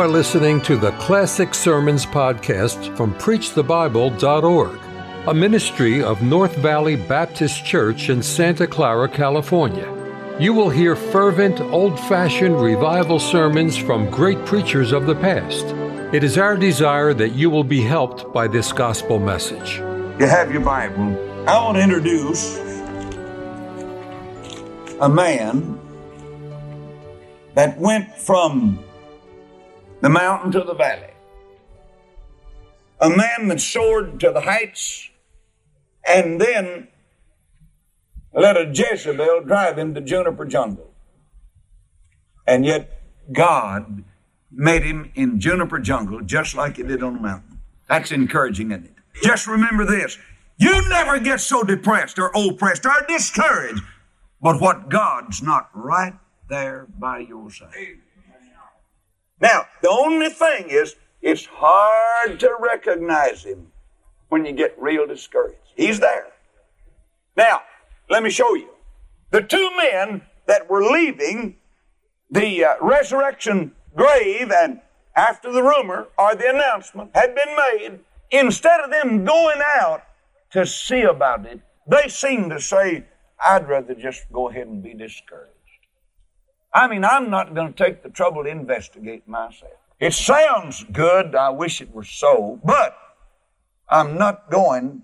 are listening to the Classic Sermons podcast from PreachTheBible.org, a ministry of North Valley Baptist Church in Santa Clara, California. You will hear fervent, old fashioned revival sermons from great preachers of the past. It is our desire that you will be helped by this gospel message. You have your Bible. I want to introduce a man that went from the mountain to the valley. A man that soared to the heights and then let a Jezebel drive him to juniper jungle. And yet God made him in juniper jungle just like he did on the mountain. That's encouraging, isn't it? Just remember this. You never get so depressed or oppressed or discouraged, but what God's not right there by your side. Now, the only thing is, it's hard to recognize him when you get real discouraged. He's there. Now, let me show you. The two men that were leaving the uh, resurrection grave and after the rumor or the announcement had been made, instead of them going out to see about it, they seemed to say, I'd rather just go ahead and be discouraged. I mean, I'm not going to take the trouble to investigate myself. It sounds good. I wish it were so, but I'm not going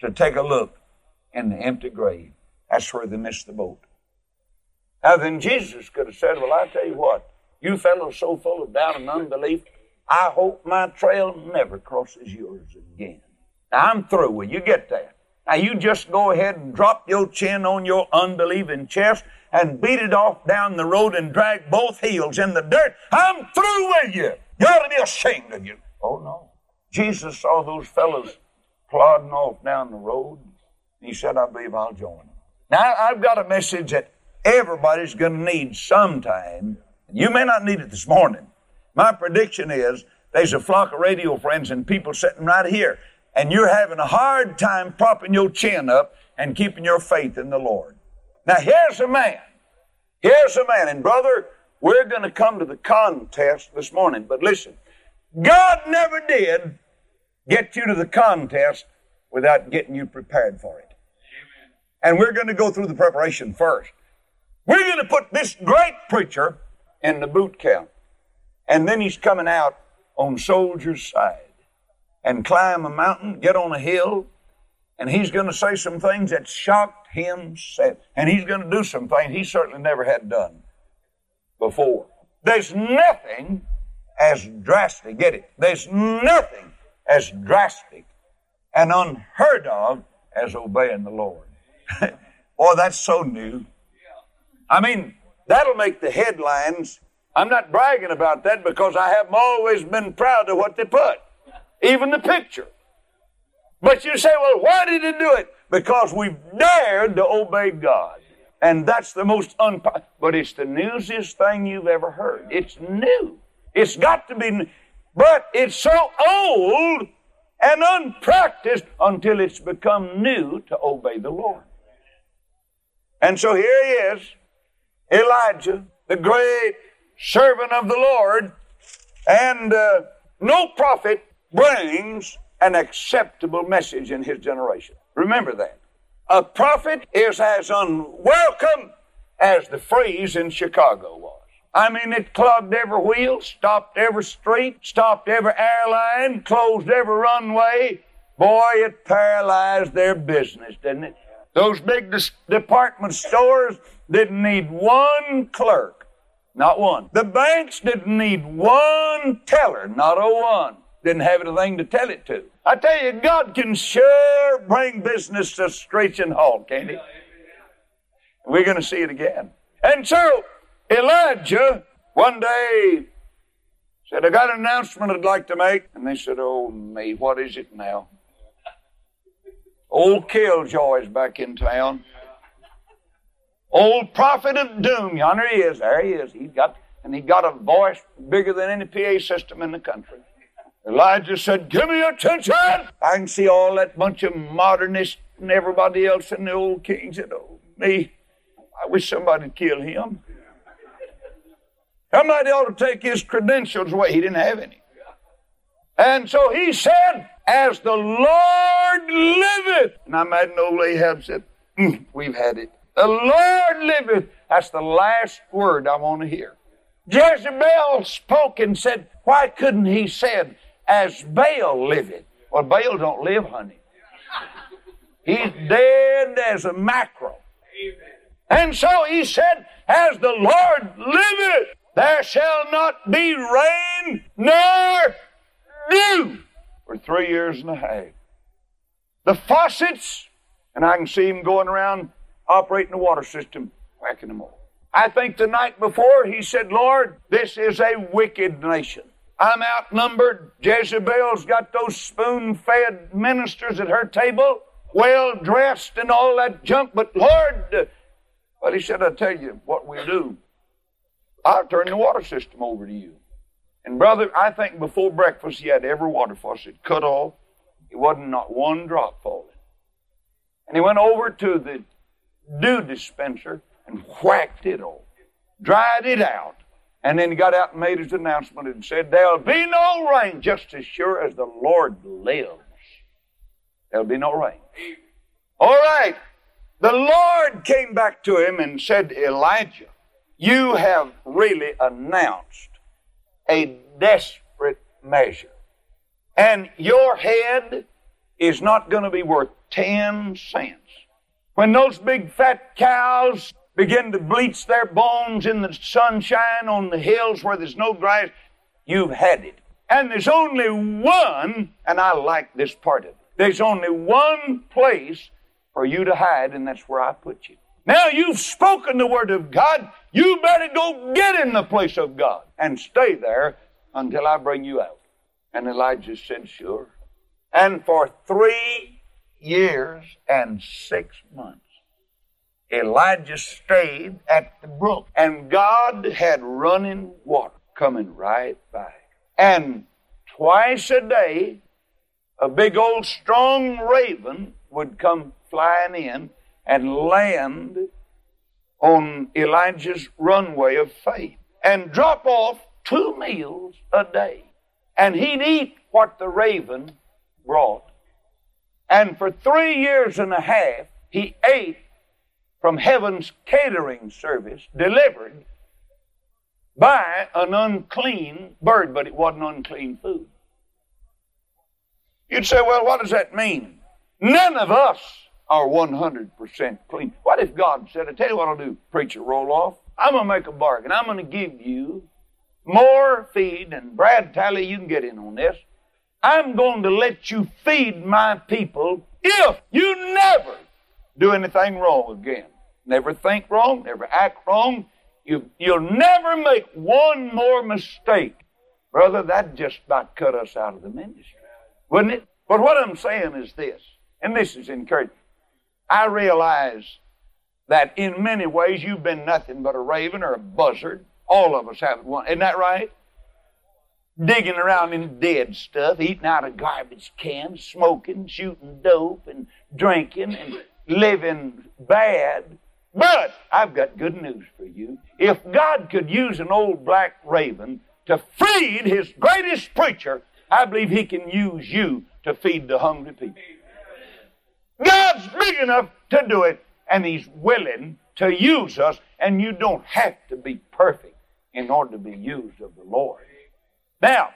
to take a look in the empty grave. That's where they missed the boat. Now, then Jesus could have said, Well, I tell you what, you fellows so full of doubt and unbelief, I hope my trail never crosses yours again. Now, I'm through with you. Get that. Now, you just go ahead and drop your chin on your unbelieving chest and beat it off down the road and drag both heels in the dirt. I'm through with you. You ought to be ashamed of you. Oh, no. Jesus saw those fellows plodding off down the road. He said, I believe I'll join them. Now, I've got a message that everybody's going to need sometime. You may not need it this morning. My prediction is there's a flock of radio friends and people sitting right here, and you're having a hard time propping your chin up and keeping your faith in the Lord. Now, here's a man. Here's a man. And, brother, we're going to come to the contest this morning. But listen, God never did get you to the contest without getting you prepared for it. And we're going to go through the preparation first. We're going to put this great preacher in the boot camp. And then he's coming out on soldier's side and climb a mountain, get on a hill, and he's going to say some things that shocked himself. And he's going to do some things he certainly never had done before. There's nothing as drastic, get it? There's nothing as drastic and unheard of as obeying the Lord. Boy, that's so new. I mean, that'll make the headlines. I'm not bragging about that because I have always been proud of what they put, even the picture. But you say, well, why did he do it? Because we've dared to obey God. And that's the most unpopular. But it's the newsiest thing you've ever heard. It's new. It's got to be, new. but it's so old and unpracticed until it's become new to obey the Lord. And so here he is, Elijah, the great servant of the Lord, and uh, no prophet brings an acceptable message in his generation. Remember that. A prophet is as unwelcome as the freeze in Chicago was. I mean, it clogged every wheel, stopped every street, stopped every airline, closed every runway. Boy, it paralyzed their business, didn't it? Those big dis- department stores didn't need one clerk, not one. The banks didn't need one teller, not a one. Didn't have anything to tell it to. I tell you, God can sure bring business to screeching halt, can't He? We're going to see it again. And so, Elijah one day said, I got an announcement I'd like to make. And they said, Oh, me, what is it now? Old Killjoy's back in town. Old prophet of doom. Yonder he is. There he is. He's got, and he got a voice bigger than any PA system in the country. Elijah said, Give me attention. I can see all that bunch of modernists and everybody else and the old king said, Oh, me, I wish somebody'd kill him. Somebody ought to take his credentials away. He didn't have any. And so he said, As the Lord liveth. And I imagine old Ahab said, mm, We've had it. The Lord liveth. That's the last word I want to hear. Jezebel spoke and said, Why couldn't he said, As Baal liveth? Well, Baal don't live, honey. He's dead as a mackerel. And so he said, As the Lord liveth, there shall not be rain nor dew for three years and a half. The faucets, and I can see him going around operating the water system, whacking them all. I think the night before he said, Lord, this is a wicked nation. I'm outnumbered. Jezebel's got those spoon fed ministers at her table, well dressed and all that junk. But Lord, but he said, I'll tell you what we'll do. I'll turn the water system over to you. And brother, I think before breakfast he had every water faucet cut off. It wasn't not one drop falling. And he went over to the dew dispenser and whacked it off, dried it out. And then he got out and made his announcement and said, There'll be no rain just as sure as the Lord lives. There'll be no rain. All right. The Lord came back to him and said, Elijah, you have really announced a desperate measure. And your head is not going to be worth 10 cents. When those big fat cows begin to bleach their bones in the sunshine on the hills where there's no grass, you've had it. And there's only one, and I like this part of it, there's only one place for you to hide, and that's where I put you. Now you've spoken the word of God. You better go get in the place of God and stay there until I bring you out. And Elijah said, Sure. And for three years and six months, Elijah stayed at the brook. And God had running water coming right by. And twice a day, a big old strong raven would come flying in and land on Elijah's runway of faith and drop off two meals a day. And he'd eat what the raven brought. And for three years and a half, he ate from heaven's catering service delivered by an unclean bird, but it wasn't unclean food. You'd say, well, what does that mean? None of us are 100% clean. What if God said, I tell you what I'll do, preacher, Roloff? I'm going to make a bargain. I'm going to give you more feed, and Brad Talley, you can get in on this. I'm going to let you feed my people if you never do anything wrong again. Never think wrong, never act wrong. You, you'll never make one more mistake. Brother, that just about cut us out of the ministry, wouldn't it? But what I'm saying is this, and this is encouraging. I realize that in many ways you've been nothing but a raven or a buzzard. All of us have one. Isn't that right? Digging around in dead stuff, eating out of garbage cans, smoking, shooting dope, and drinking, and living bad. But I've got good news for you. If God could use an old black raven to feed his greatest preacher, I believe he can use you to feed the hungry people. God's big enough to do it, and He's willing to use us, and you don't have to be perfect in order to be used of the Lord. Now,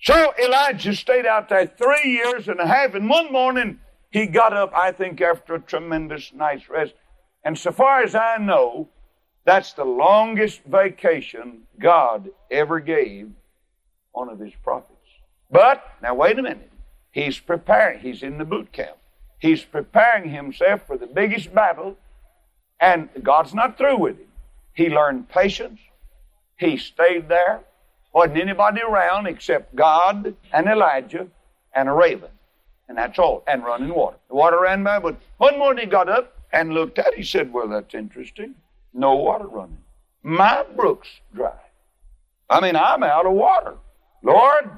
so Elijah stayed out there three years and a half, and one morning he got up, I think, after a tremendous night's rest. And so far as I know, that's the longest vacation God ever gave one of his prophets. But, now wait a minute. He's preparing, he's in the boot camp. He's preparing himself for the biggest battle, and God's not through with him. He learned patience. He stayed there. Wasn't anybody around except God and Elijah and a raven. And that's all. And running water. The water ran by, but one morning he got up and looked at it. He said, Well, that's interesting. No water running. My brook's dry. I mean, I'm out of water. Lord,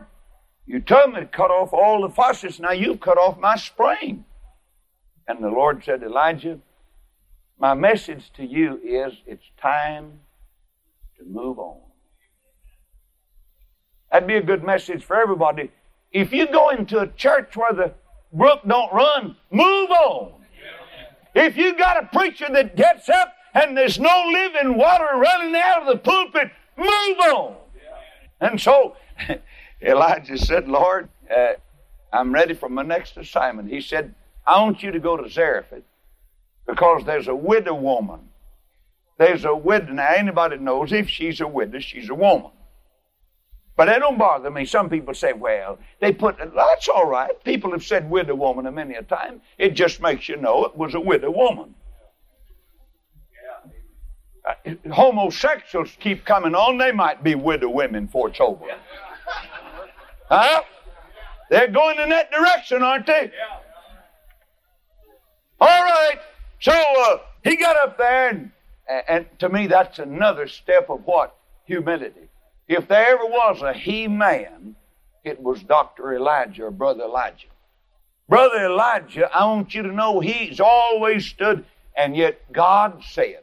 you told me to cut off all the faucets. Now you've cut off my spring. And the Lord said, Elijah, my message to you is it's time to move on. That'd be a good message for everybody. If you go into a church where the brook don't run, move on. If you got a preacher that gets up and there's no living water running out of the pulpit, move on. And so Elijah said, Lord, uh, I'm ready for my next assignment. He said, I want you to go to Zarephath because there's a widow woman. There's a widow. Now, anybody knows if she's a widow, she's a woman. But that don't bother me. Some people say, well, they put, that's all right. People have said widow woman a many a time. It just makes you know it was a widow woman. Uh, homosexuals keep coming on, they might be widow women for it's over. Huh? They're going in that direction, aren't they? All right. So uh, he got up there, and, and to me, that's another step of what? Humility. If there ever was a he man, it was Dr. Elijah or Brother Elijah. Brother Elijah, I want you to know he's always stood, and yet God said,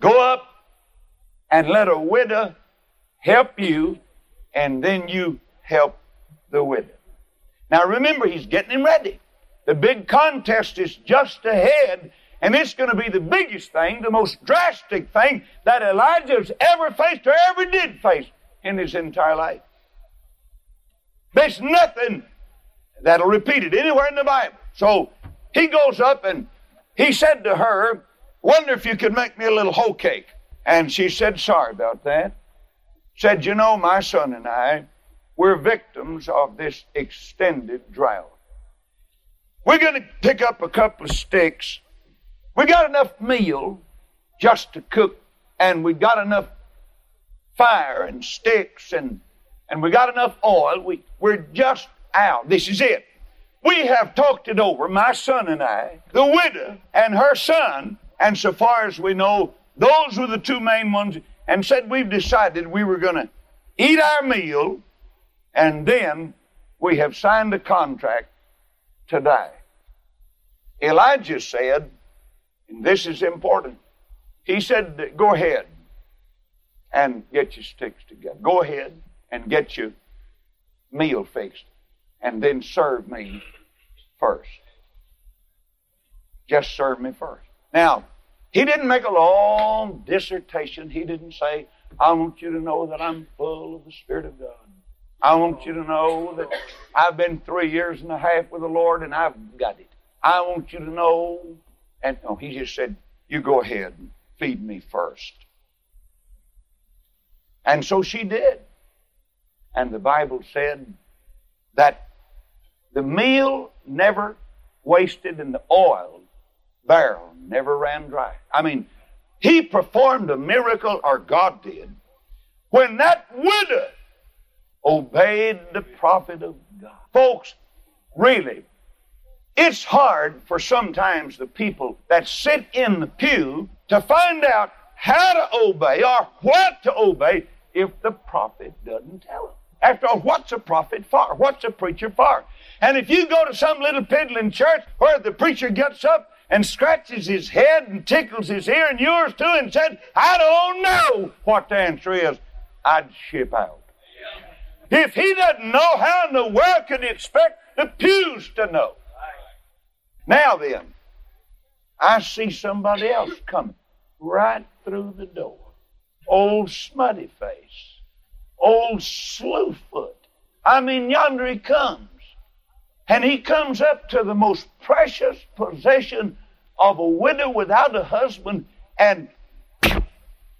Go up and let a widow help you, and then you help the widow. Now remember, he's getting him ready. The big contest is just ahead, and it's going to be the biggest thing, the most drastic thing that Elijah's ever faced or ever did face in his entire life. There's nothing that'll repeat it anywhere in the Bible. So he goes up and he said to her, Wonder if you could make me a little hoe cake. And she said, Sorry about that. Said, You know, my son and I, we're victims of this extended drought. We're going to pick up a couple of sticks we got enough meal just to cook, and we got enough fire and sticks, and, and we got enough oil. We, we're just out. This is it. We have talked it over, my son and I, the widow and her son, and so far as we know, those were the two main ones, and said we've decided we were going to eat our meal, and then we have signed a contract to die. Elijah said, and this is important. He said, Go ahead and get your sticks together. Go ahead and get your meal fixed. And then serve me first. Just serve me first. Now, he didn't make a long dissertation. He didn't say, I want you to know that I'm full of the Spirit of God. I want you to know that I've been three years and a half with the Lord and I've got it. I want you to know and no, he just said, You go ahead and feed me first. And so she did. And the Bible said that the meal never wasted and the oil barrel never ran dry. I mean, he performed a miracle, or God did, when that widow obeyed the prophet of God. Folks, really, it's hard for sometimes the people that sit in the pew to find out how to obey or what to obey if the prophet doesn't tell them. After all, what's a prophet for? What's a preacher for? And if you go to some little piddling church where the preacher gets up and scratches his head and tickles his ear and yours too and said, I don't know what the answer is, I'd ship out. If he doesn't know, how in the world can he expect the pews to know? Now then, I see somebody else coming right through the door. Old smutty face. Old slewfoot. I mean, yonder he comes. And he comes up to the most precious possession of a widow without a husband and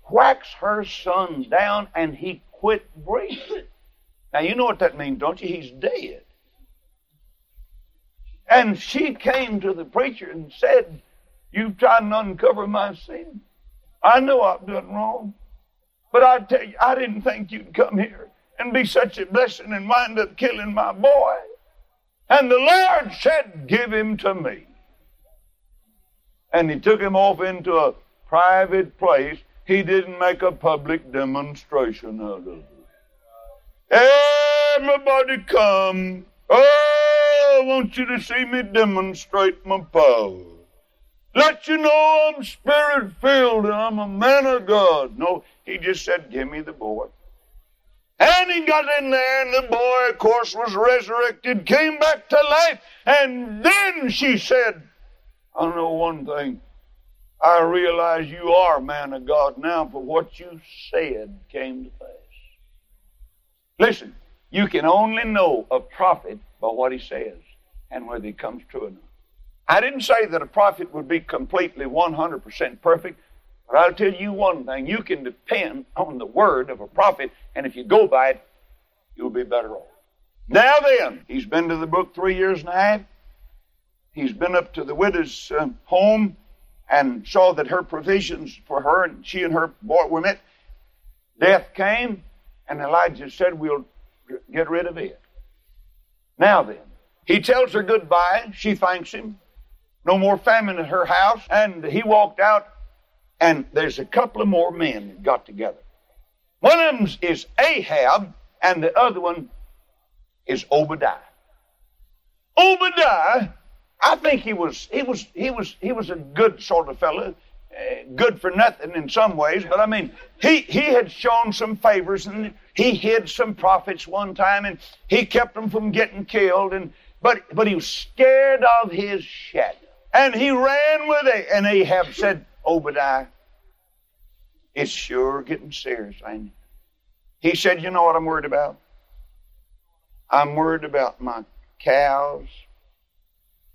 whacks her son down and he quit breathing. Now, you know what that means, don't you? He's dead. And she came to the preacher and said, You've tried to uncover my sin. I know I've done wrong. But I tell you, I didn't think you'd come here and be such a blessing and wind up killing my boy. And the Lord said, Give him to me. And he took him off into a private place. He didn't make a public demonstration out of it. Everybody come. Oh, I want you to see me demonstrate my power. Let you know I'm spirit filled and I'm a man of God. No, he just said, Give me the boy. And he got in there, and the boy, of course, was resurrected, came back to life. And then she said, I know one thing. I realize you are a man of God now, for what you said came to pass. Listen, you can only know a prophet by what he says and whether he comes true or not. I didn't say that a prophet would be completely 100% perfect, but I'll tell you one thing you can depend on the word of a prophet, and if you go by it, you'll be better off. Now then, he's been to the brook three years and a half. He's been up to the widow's uh, home and saw that her provisions for her and she and her boy were met. Death came, and Elijah said, We'll get rid of it. Now then, he tells her goodbye. She thanks him. No more famine at her house. And he walked out, and there's a couple of more men that got together. One of them is Ahab, and the other one is Obadiah. Obadiah I think he was he was he was he was a good sort of fellow, uh, good for nothing in some ways. But I mean, he he had shown some favors and he hid some prophets one time and he kept them from getting killed. And but but he was scared of his shadow and he ran with it. And Ahab said, Obadiah, it's sure getting serious, ain't it? He said, You know what I'm worried about? I'm worried about my cows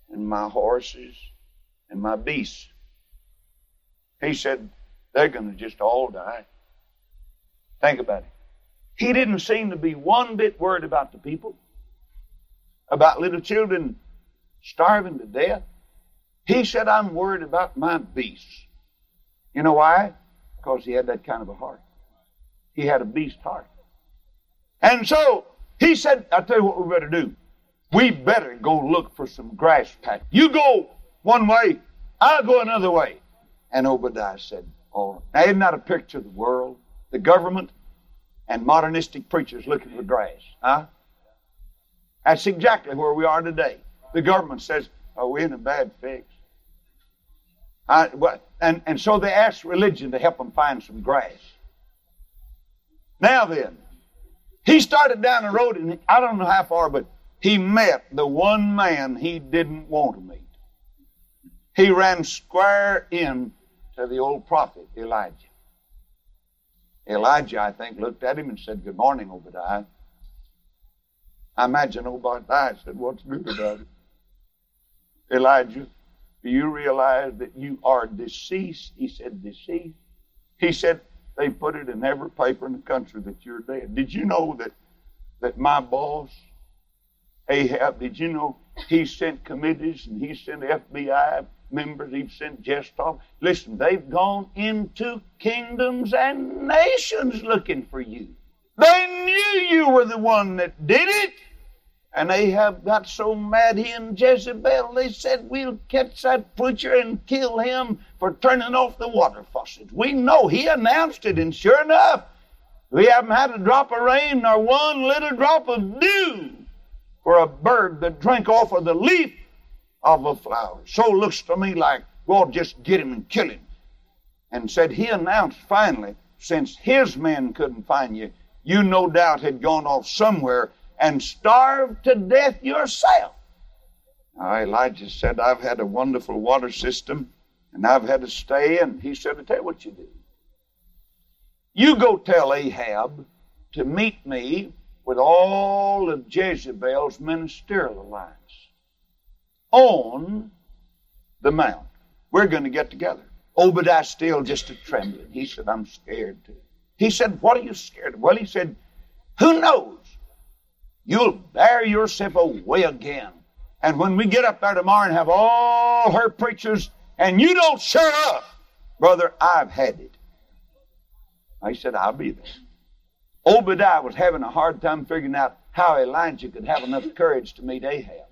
and my horses and my beasts. He said, they're going to just all die. Think about it. He didn't seem to be one bit worried about the people, about little children starving to death. He said, I'm worried about my beasts. You know why? Because he had that kind of a heart. He had a beast heart. And so he said, I'll tell you what we better do we better go look for some grass patch. You go one way, I'll go another way. And Obadiah said, Oh, now isn't that a picture of the world, the government, and modernistic preachers looking for grass? Huh? That's exactly where we are today. The government says, Oh, we're in a bad fix. I, and, and so they ask religion to help them find some grass. Now then, he started down the road, and I don't know how far, but he met the one man he didn't want to meet. He ran square in to the old prophet Elijah. Elijah, I think, looked at him and said, Good morning, Obadiah. I imagine Obadiah said, What's good about it? Elijah, do you realize that you are deceased? He said, Deceased. He said, They put it in every paper in the country that you're dead. Did you know that, that my boss Ahab, did you know he sent committees and he sent FBI members, he sent Jephthah. Listen, they've gone into kingdoms and nations looking for you. They knew you were the one that did it. And Ahab got so mad, he and Jezebel, they said, We'll catch that preacher and kill him for turning off the water faucet. We know he announced it, and sure enough, we haven't had a drop of rain nor one little drop of dew for a bird that drank off of the leaf of a flower. So looks to me like God just get him and kill him. And said he announced finally, since his men couldn't find you, you no doubt had gone off somewhere and starved to death yourself. Now, Elijah said, I've had a wonderful water system and I've had to stay. And he said, I tell you what you do. You go tell Ahab to meet me with all of Jezebel's ministerial alliance on the mount. We're going to get together. Obadiah still just a trembling. He said, I'm scared too. He said, What are you scared of? Well, he said, Who knows? You'll bear yourself away again. And when we get up there tomorrow and have all her preachers and you don't show up, brother, I've had it. I said, I'll be there. Obadiah was having a hard time figuring out how Elijah could have enough courage to meet Ahab.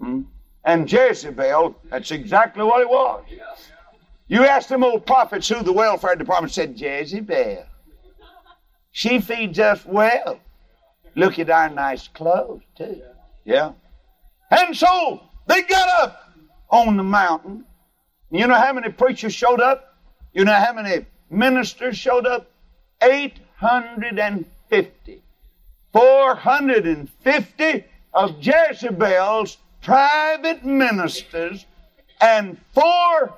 Hmm? And Jezebel, that's exactly what it was. You ask them old prophets who the welfare department said, Jezebel. She feeds us well. Look at our nice clothes, too. Yeah. And so they got up on the mountain. You know how many preachers showed up? You know how many ministers showed up? 850. 450 of Jezebel's private ministers and 400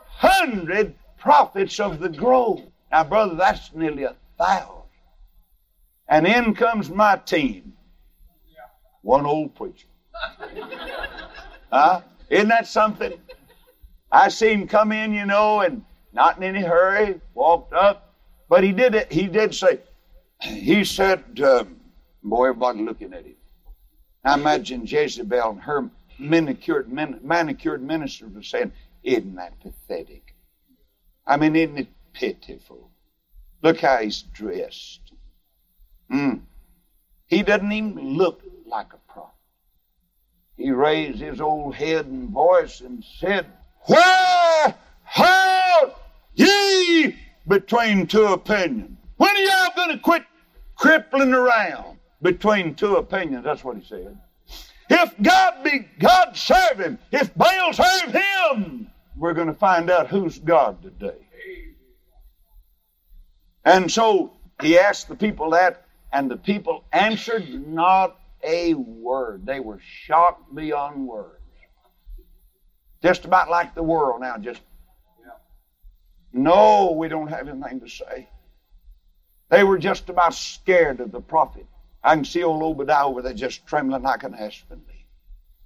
prophets of the grove. Now, brother, that's nearly a thousand. And in comes my team. One old preacher. huh? Isn't that something? I see him come in, you know, and not in any hurry, walked up. But he did it. He did say, he said, um, boy, everybody looking at him. I imagine Jezebel and her manicured, manicured ministers were saying, isn't that pathetic? I mean, isn't it pitiful? Look how he's dressed. Mm. He doesn't even look like a prophet. He raised his old head and voice and said, Where have ye between two opinions? When are y'all going to quit crippling around between two opinions? That's what he said. If God be God, serve him. If Baal, serve him. We're going to find out who's God today. And so he asked the people that, and the people answered not a word. They were shocked beyond words. Just about like the world now, just no, we don't have anything to say. They were just about scared of the prophet. I can see old Obadiah over there just trembling like an aspen leaf.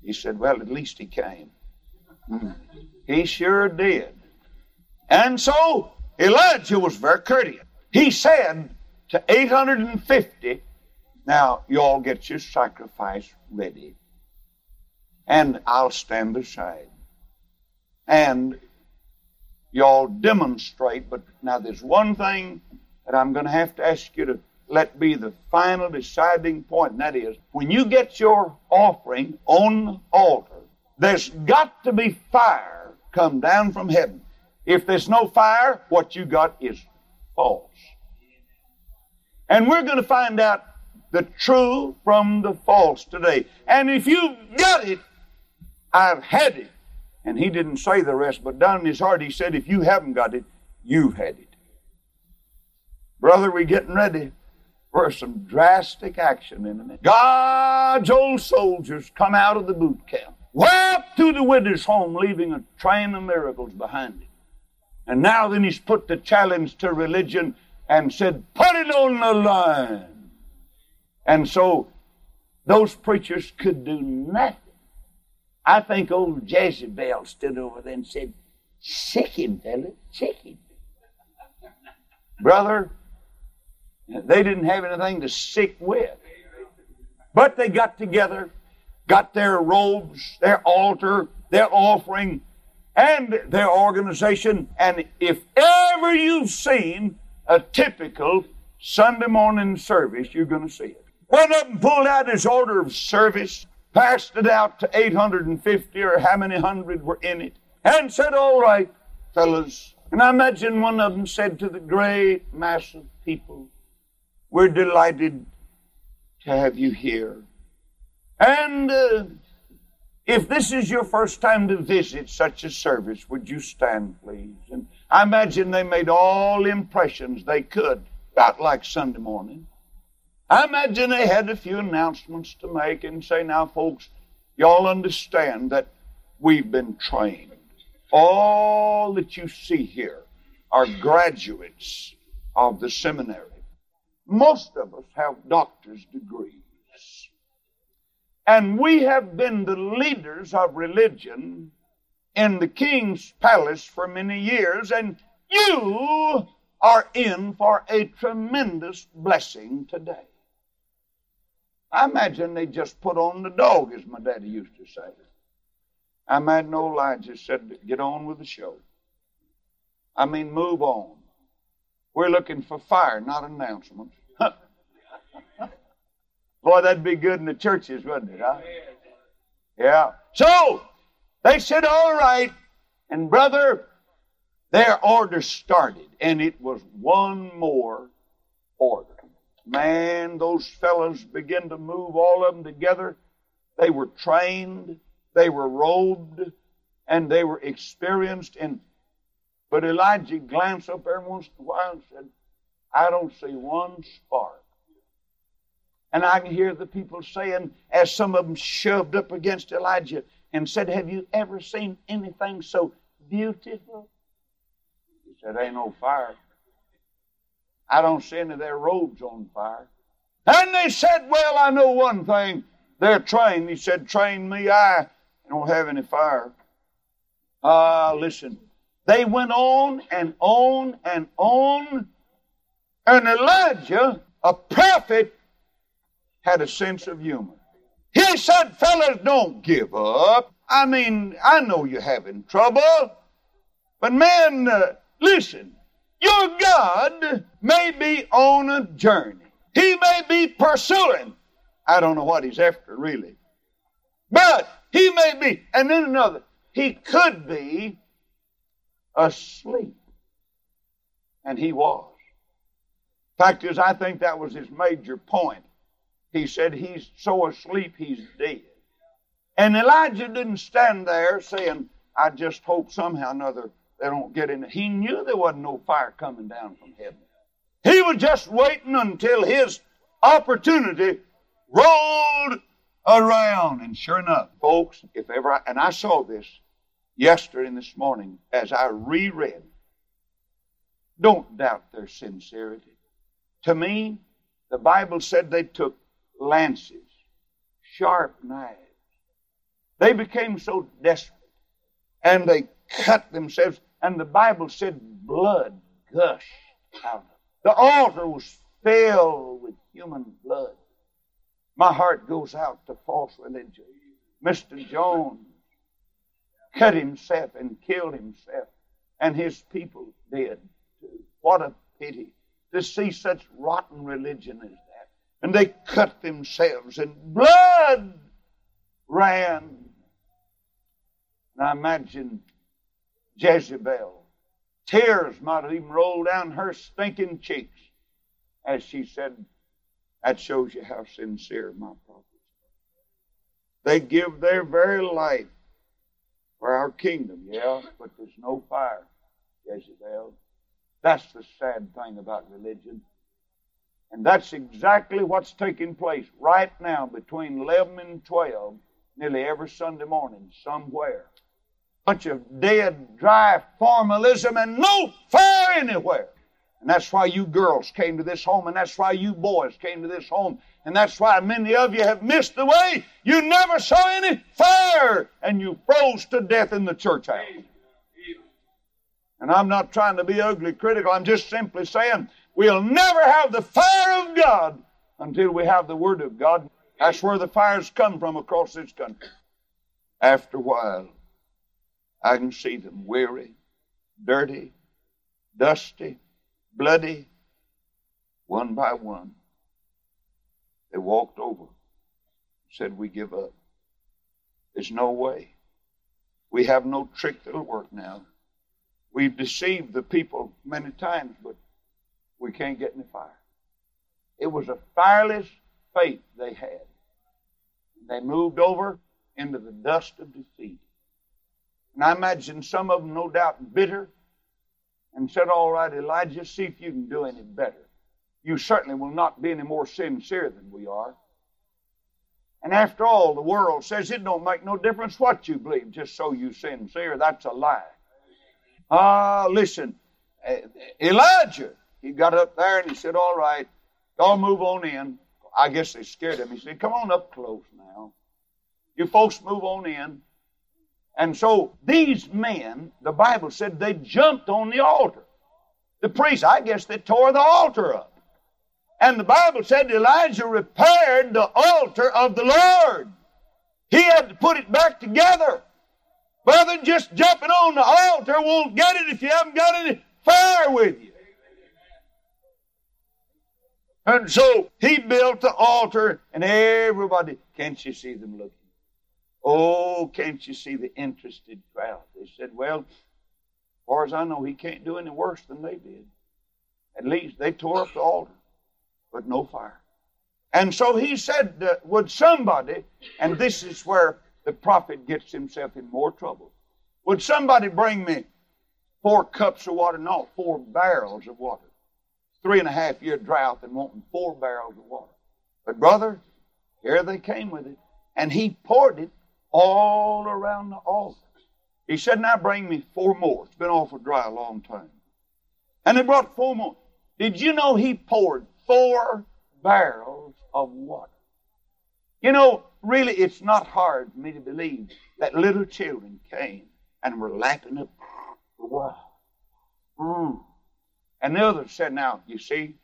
He said, Well, at least he came. Mm. He sure did. And so Elijah was very courteous. He said to 850, Now, you all get your sacrifice ready, and I'll stand aside. And y'all demonstrate, but now there's one thing that I'm going to have to ask you to let be the final deciding point, and that is when you get your offering on the altar, there's got to be fire come down from heaven. If there's no fire, what you got is false. And we're going to find out the true from the false today. And if you've got it, I've had it. And he didn't say the rest, but down in his heart he said, if you haven't got it, you've had it. Brother, we're getting ready for some drastic action in. God's old soldiers come out of the boot camp, walk through the widow's home, leaving a train of miracles behind him. And now then he's put the challenge to religion and said, put it on the line. And so those preachers could do nothing. I think old Jezebel stood over there and said, Sick him, fella, sick him. Brother, they didn't have anything to sick with. But they got together, got their robes, their altar, their offering, and their organization. And if ever you've seen a typical Sunday morning service, you're going to see it. Went up and pulled out his order of service, passed it out to 850 or how many hundred were in it, and said, All right, fellas. And I imagine one of them said to the great mass of people, we're delighted to have you here. And uh, if this is your first time to visit such a service, would you stand, please? And I imagine they made all impressions they could, about like Sunday morning. I imagine they had a few announcements to make and say, now, folks, y'all understand that we've been trained. All that you see here are graduates of the seminary. Most of us have doctor's degrees. And we have been the leaders of religion in the king's palace for many years, and you are in for a tremendous blessing today. I imagine they just put on the dog, as my daddy used to say. I imagine old Elijah said, get on with the show. I mean, move on. We're looking for fire, not announcements. Boy, that'd be good in the churches, wouldn't it? Huh? Yeah. So they said, all right. And brother, their order started, and it was one more order. Man, those fellows began to move all of them together. They were trained, they were robed, and they were experienced in. But Elijah glanced up every once in a while and said, I don't see one spark. And I can hear the people saying, as some of them shoved up against Elijah and said, Have you ever seen anything so beautiful? He said, Ain't no fire. I don't see any of their robes on fire. And they said, Well, I know one thing. They're trained. He said, Train me. I don't have any fire. Ah, uh, listen. They went on and on and on. And Elijah, a prophet, had a sense of humor. He said, Fellas, don't give up. I mean, I know you're having trouble. But man, uh, listen. Your God may be on a journey. He may be pursuing. I don't know what he's after, really. But he may be. And then another. He could be asleep. And he was. Fact is, I think that was his major point. He said he's so asleep he's dead. And Elijah didn't stand there saying, I just hope somehow or another they don't get in. He knew there wasn't no fire coming down from heaven. He was just waiting until his opportunity rolled around. And sure enough, folks, if ever I, and I saw this yesterday and this morning as I reread, don't doubt their sincerity. To me, the Bible said they took lances, sharp knives. They became so desperate and they cut themselves, and the Bible said blood gushed out of them. The altar was filled with human blood. My heart goes out to false religion. Mr. Jones cut himself and killed himself, and his people did too. What a pity to see such rotten religion as that. And they cut themselves, and blood ran. And I imagine Jezebel, tears might have even rolled down her stinking cheeks as she said, That shows you how sincere my prophets are. They give their very life for our kingdom, yeah, but there's no fire, Jezebel. That's the sad thing about religion. And that's exactly what's taking place right now between 11 and 12, nearly every Sunday morning, somewhere. Bunch of dead, dry formalism and no fire anywhere. And that's why you girls came to this home, and that's why you boys came to this home, and that's why many of you have missed the way. You never saw any fire, and you froze to death in the church house. And I'm not trying to be ugly critical, I'm just simply saying we'll never have the fire of God until we have the Word of God. That's where the fires come from across this country. After a while, I can see them weary, dirty, dusty, bloody, one by one. They walked over, said, We give up. There's no way. We have no trick that'll work now. We've deceived the people many times, but we can't get any fire. It was a fireless faith they had. They moved over into the dust of defeat. And I imagine some of them, no doubt, bitter and said, All right, Elijah, see if you can do any better. You certainly will not be any more sincere than we are. And after all, the world says it don't make no difference what you believe, just so you sincere. That's a lie. Ah, uh, listen, Elijah, he got up there and he said, All right, y'all move on in. I guess they scared him. He said, Come on up close now. You folks move on in. And so these men, the Bible said, they jumped on the altar. The priests, I guess they tore the altar up. And the Bible said Elijah repaired the altar of the Lord. He had to put it back together. Brother, just jumping on the altar won't get it if you haven't got any fire with you. And so he built the altar, and everybody, can't you see them looking? Oh, can't you see the interested crowd? They said, Well, as far as I know, he can't do any worse than they did. At least they tore up the altar, but no fire. And so he said, uh, Would somebody, and this is where the prophet gets himself in more trouble, would somebody bring me four cups of water? No, four barrels of water. three and a half year drought and wanting four barrels of water. But, brother, here they came with it. And he poured it all around the altar. He said, Now bring me four more. It's been awful dry a long time. And they brought four more. Did you know he poured four barrels of water? You know, really, it's not hard for me to believe that little children came and were lapping up the water. Mm. And the others said, Now, you see,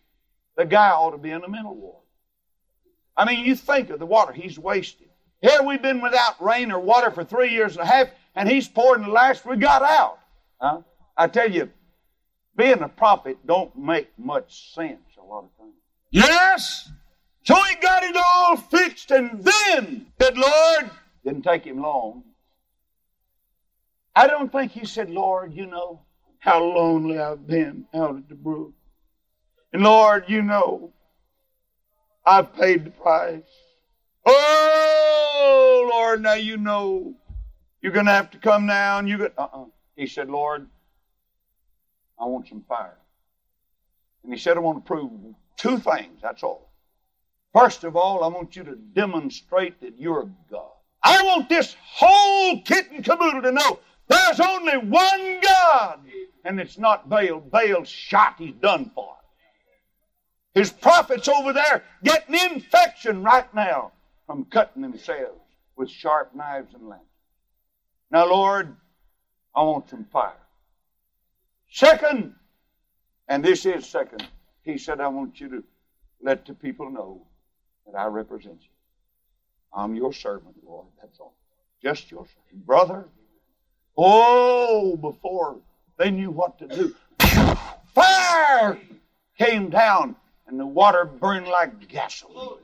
the guy ought to be in the mental ward. I mean, you think of the water he's wasted. Here we've been without rain or water for three years and a half, and he's pouring the last we got out. Huh? I tell you, being a prophet don't make much sense a lot of times. Yes! So he got it all fixed, and then, good Lord, didn't take him long. I don't think he said, Lord, you know how lonely I've been out at the brook. And Lord, you know I've paid the price. Oh, Lord, now you know you're going to have to come down. You uh-uh. He said, Lord, I want some fire. And he said, I want to prove two things. That's all. First of all, I want you to demonstrate that you're God. I want this whole kit and caboodle to know there's only one God, and it's not Baal. Baal's shot, he's done for. His prophets over there getting infection right now from cutting themselves with sharp knives and lances. Now, Lord, I want some fire. Second, and this is second, he said, I want you to let the people know that I represent you. I'm your servant, Lord. That's all. Just your servant. Brother, oh, before they knew what to do, fire came down and the water burned like gasoline.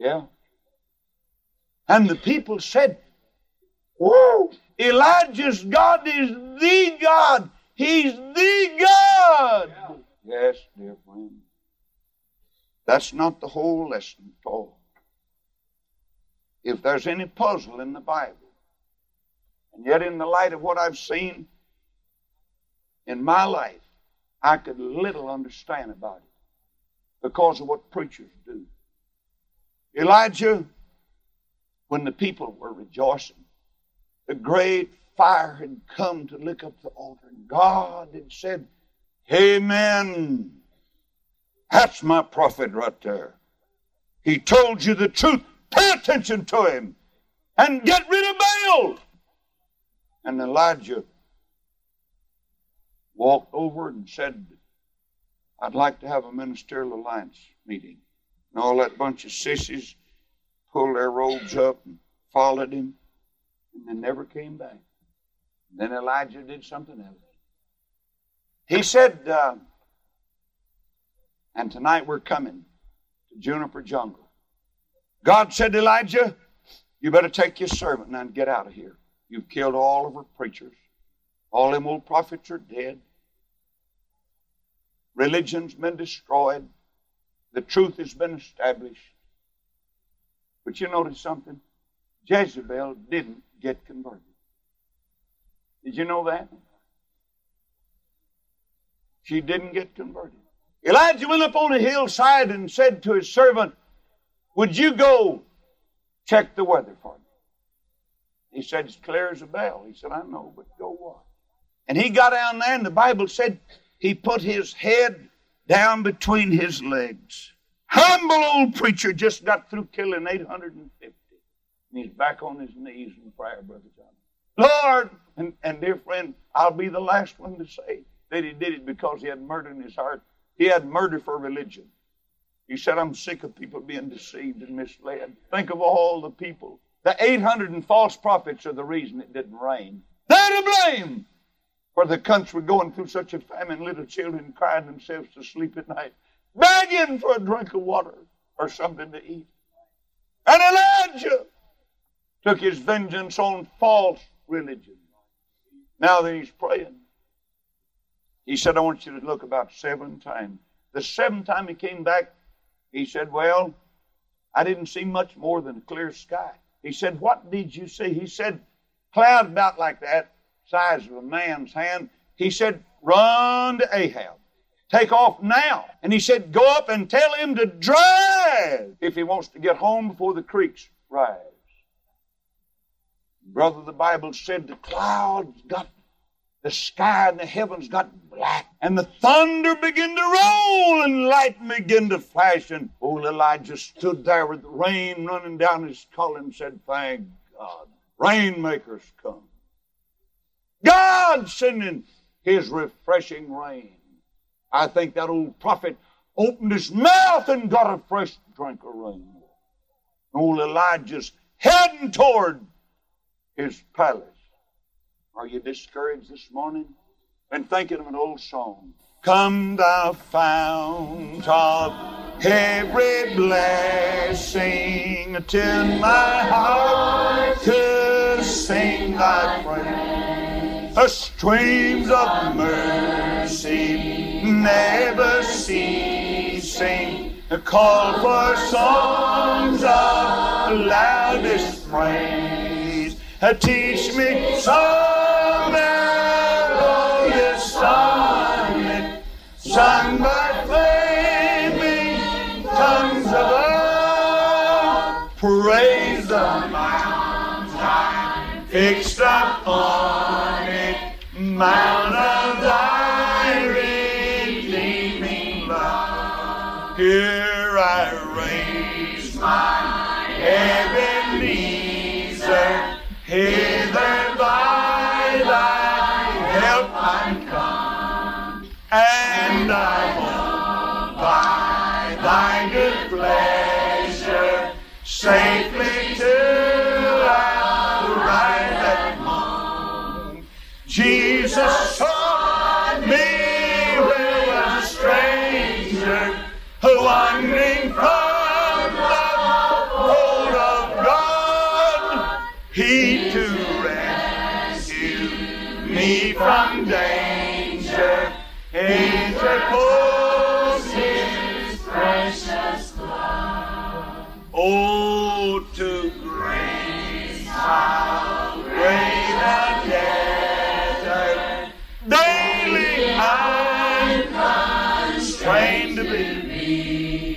Yeah. And the people said, Whoa, Elijah's God is the God. He's the God. Yes, dear friend. That's not the whole lesson at all. If there's any puzzle in the Bible, and yet in the light of what I've seen in my life, I could little understand about it because of what preachers do. Elijah, when the people were rejoicing, the great fire had come to lick up the altar, and God had said, Amen. That's my prophet right there. He told you the truth. Pay attention to him and get rid of Baal. And Elijah walked over and said, I'd like to have a ministerial alliance meeting. And all that bunch of sissies pulled their robes up and followed him, and they never came back. Then Elijah did something else. He said, uh, and tonight we're coming to Juniper Jungle. God said to Elijah, You better take your servant now and get out of here. You've killed all of our preachers. All them old prophets are dead. Religion's been destroyed. The truth has been established. But you notice something? Jezebel didn't get converted. Did you know that? She didn't get converted. Elijah went up on a hillside and said to his servant, Would you go check the weather for me? He said, It's clear as a bell. He said, I know, but go what? And he got down there, and the Bible said he put his head down between his legs. Humble old preacher just got through killing 850. And he's back on his knees in prayer, Brother John. Lord, and, and dear friend, I'll be the last one to say that he did it because he had murder in his heart. He had murder for religion. He said, I'm sick of people being deceived and misled. Think of all the people. The 800 and false prophets are the reason it didn't rain. They're to blame for the country going through such a famine, little children crying themselves to sleep at night, begging for a drink of water or something to eat. And Elijah took his vengeance on false religion. Now that he's praying, he said, I want you to look about seven times. The seventh time he came back, he said, Well, I didn't see much more than a clear sky. He said, What did you see? He said, Cloud about like that, size of a man's hand. He said, run to Ahab. Take off now. And he said, Go up and tell him to drive if he wants to get home before the creeks rise. Brother, the Bible said the clouds got, the sky and the heavens got black, and the thunder began to roll, and lightning began to flash. And old Elijah stood there with the rain running down his collar and said, Thank God, rainmakers come. God sending his refreshing rain. I think that old prophet opened his mouth and got a fresh drink of rain. Old Elijah's heading toward his palace. Are you discouraged this morning? Been thinking of an old song. Come thou fount of every blessing, till my heart could sing thy praise. The streams of mercy never ceasing, a call for songs of loudest praise. Teach me some melodious sonnet sung by flaming tongues of above. Praise the mountain fixed upon Mount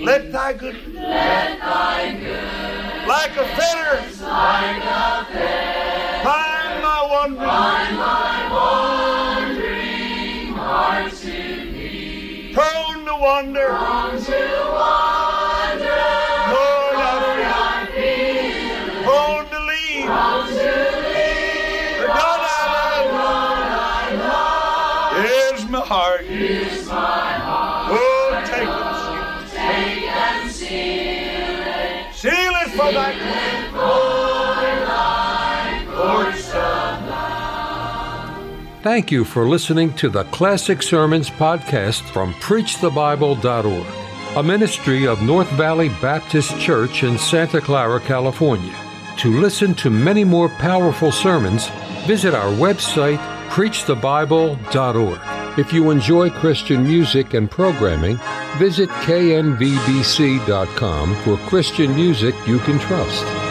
Let thy good, let thy good, like a fetter, like a fetter, find my wandering, find my wandering heart. To thee. Prone to wander, prone to wander, Lord, I feel, prone to leave, prone to leave, the God I love, is my heart, is Thank you for listening to the Classic Sermons podcast from PreachTheBible.org, a ministry of North Valley Baptist Church in Santa Clara, California. To listen to many more powerful sermons, visit our website, PreachTheBible.org. If you enjoy Christian music and programming, visit knvbc.com for Christian music you can trust.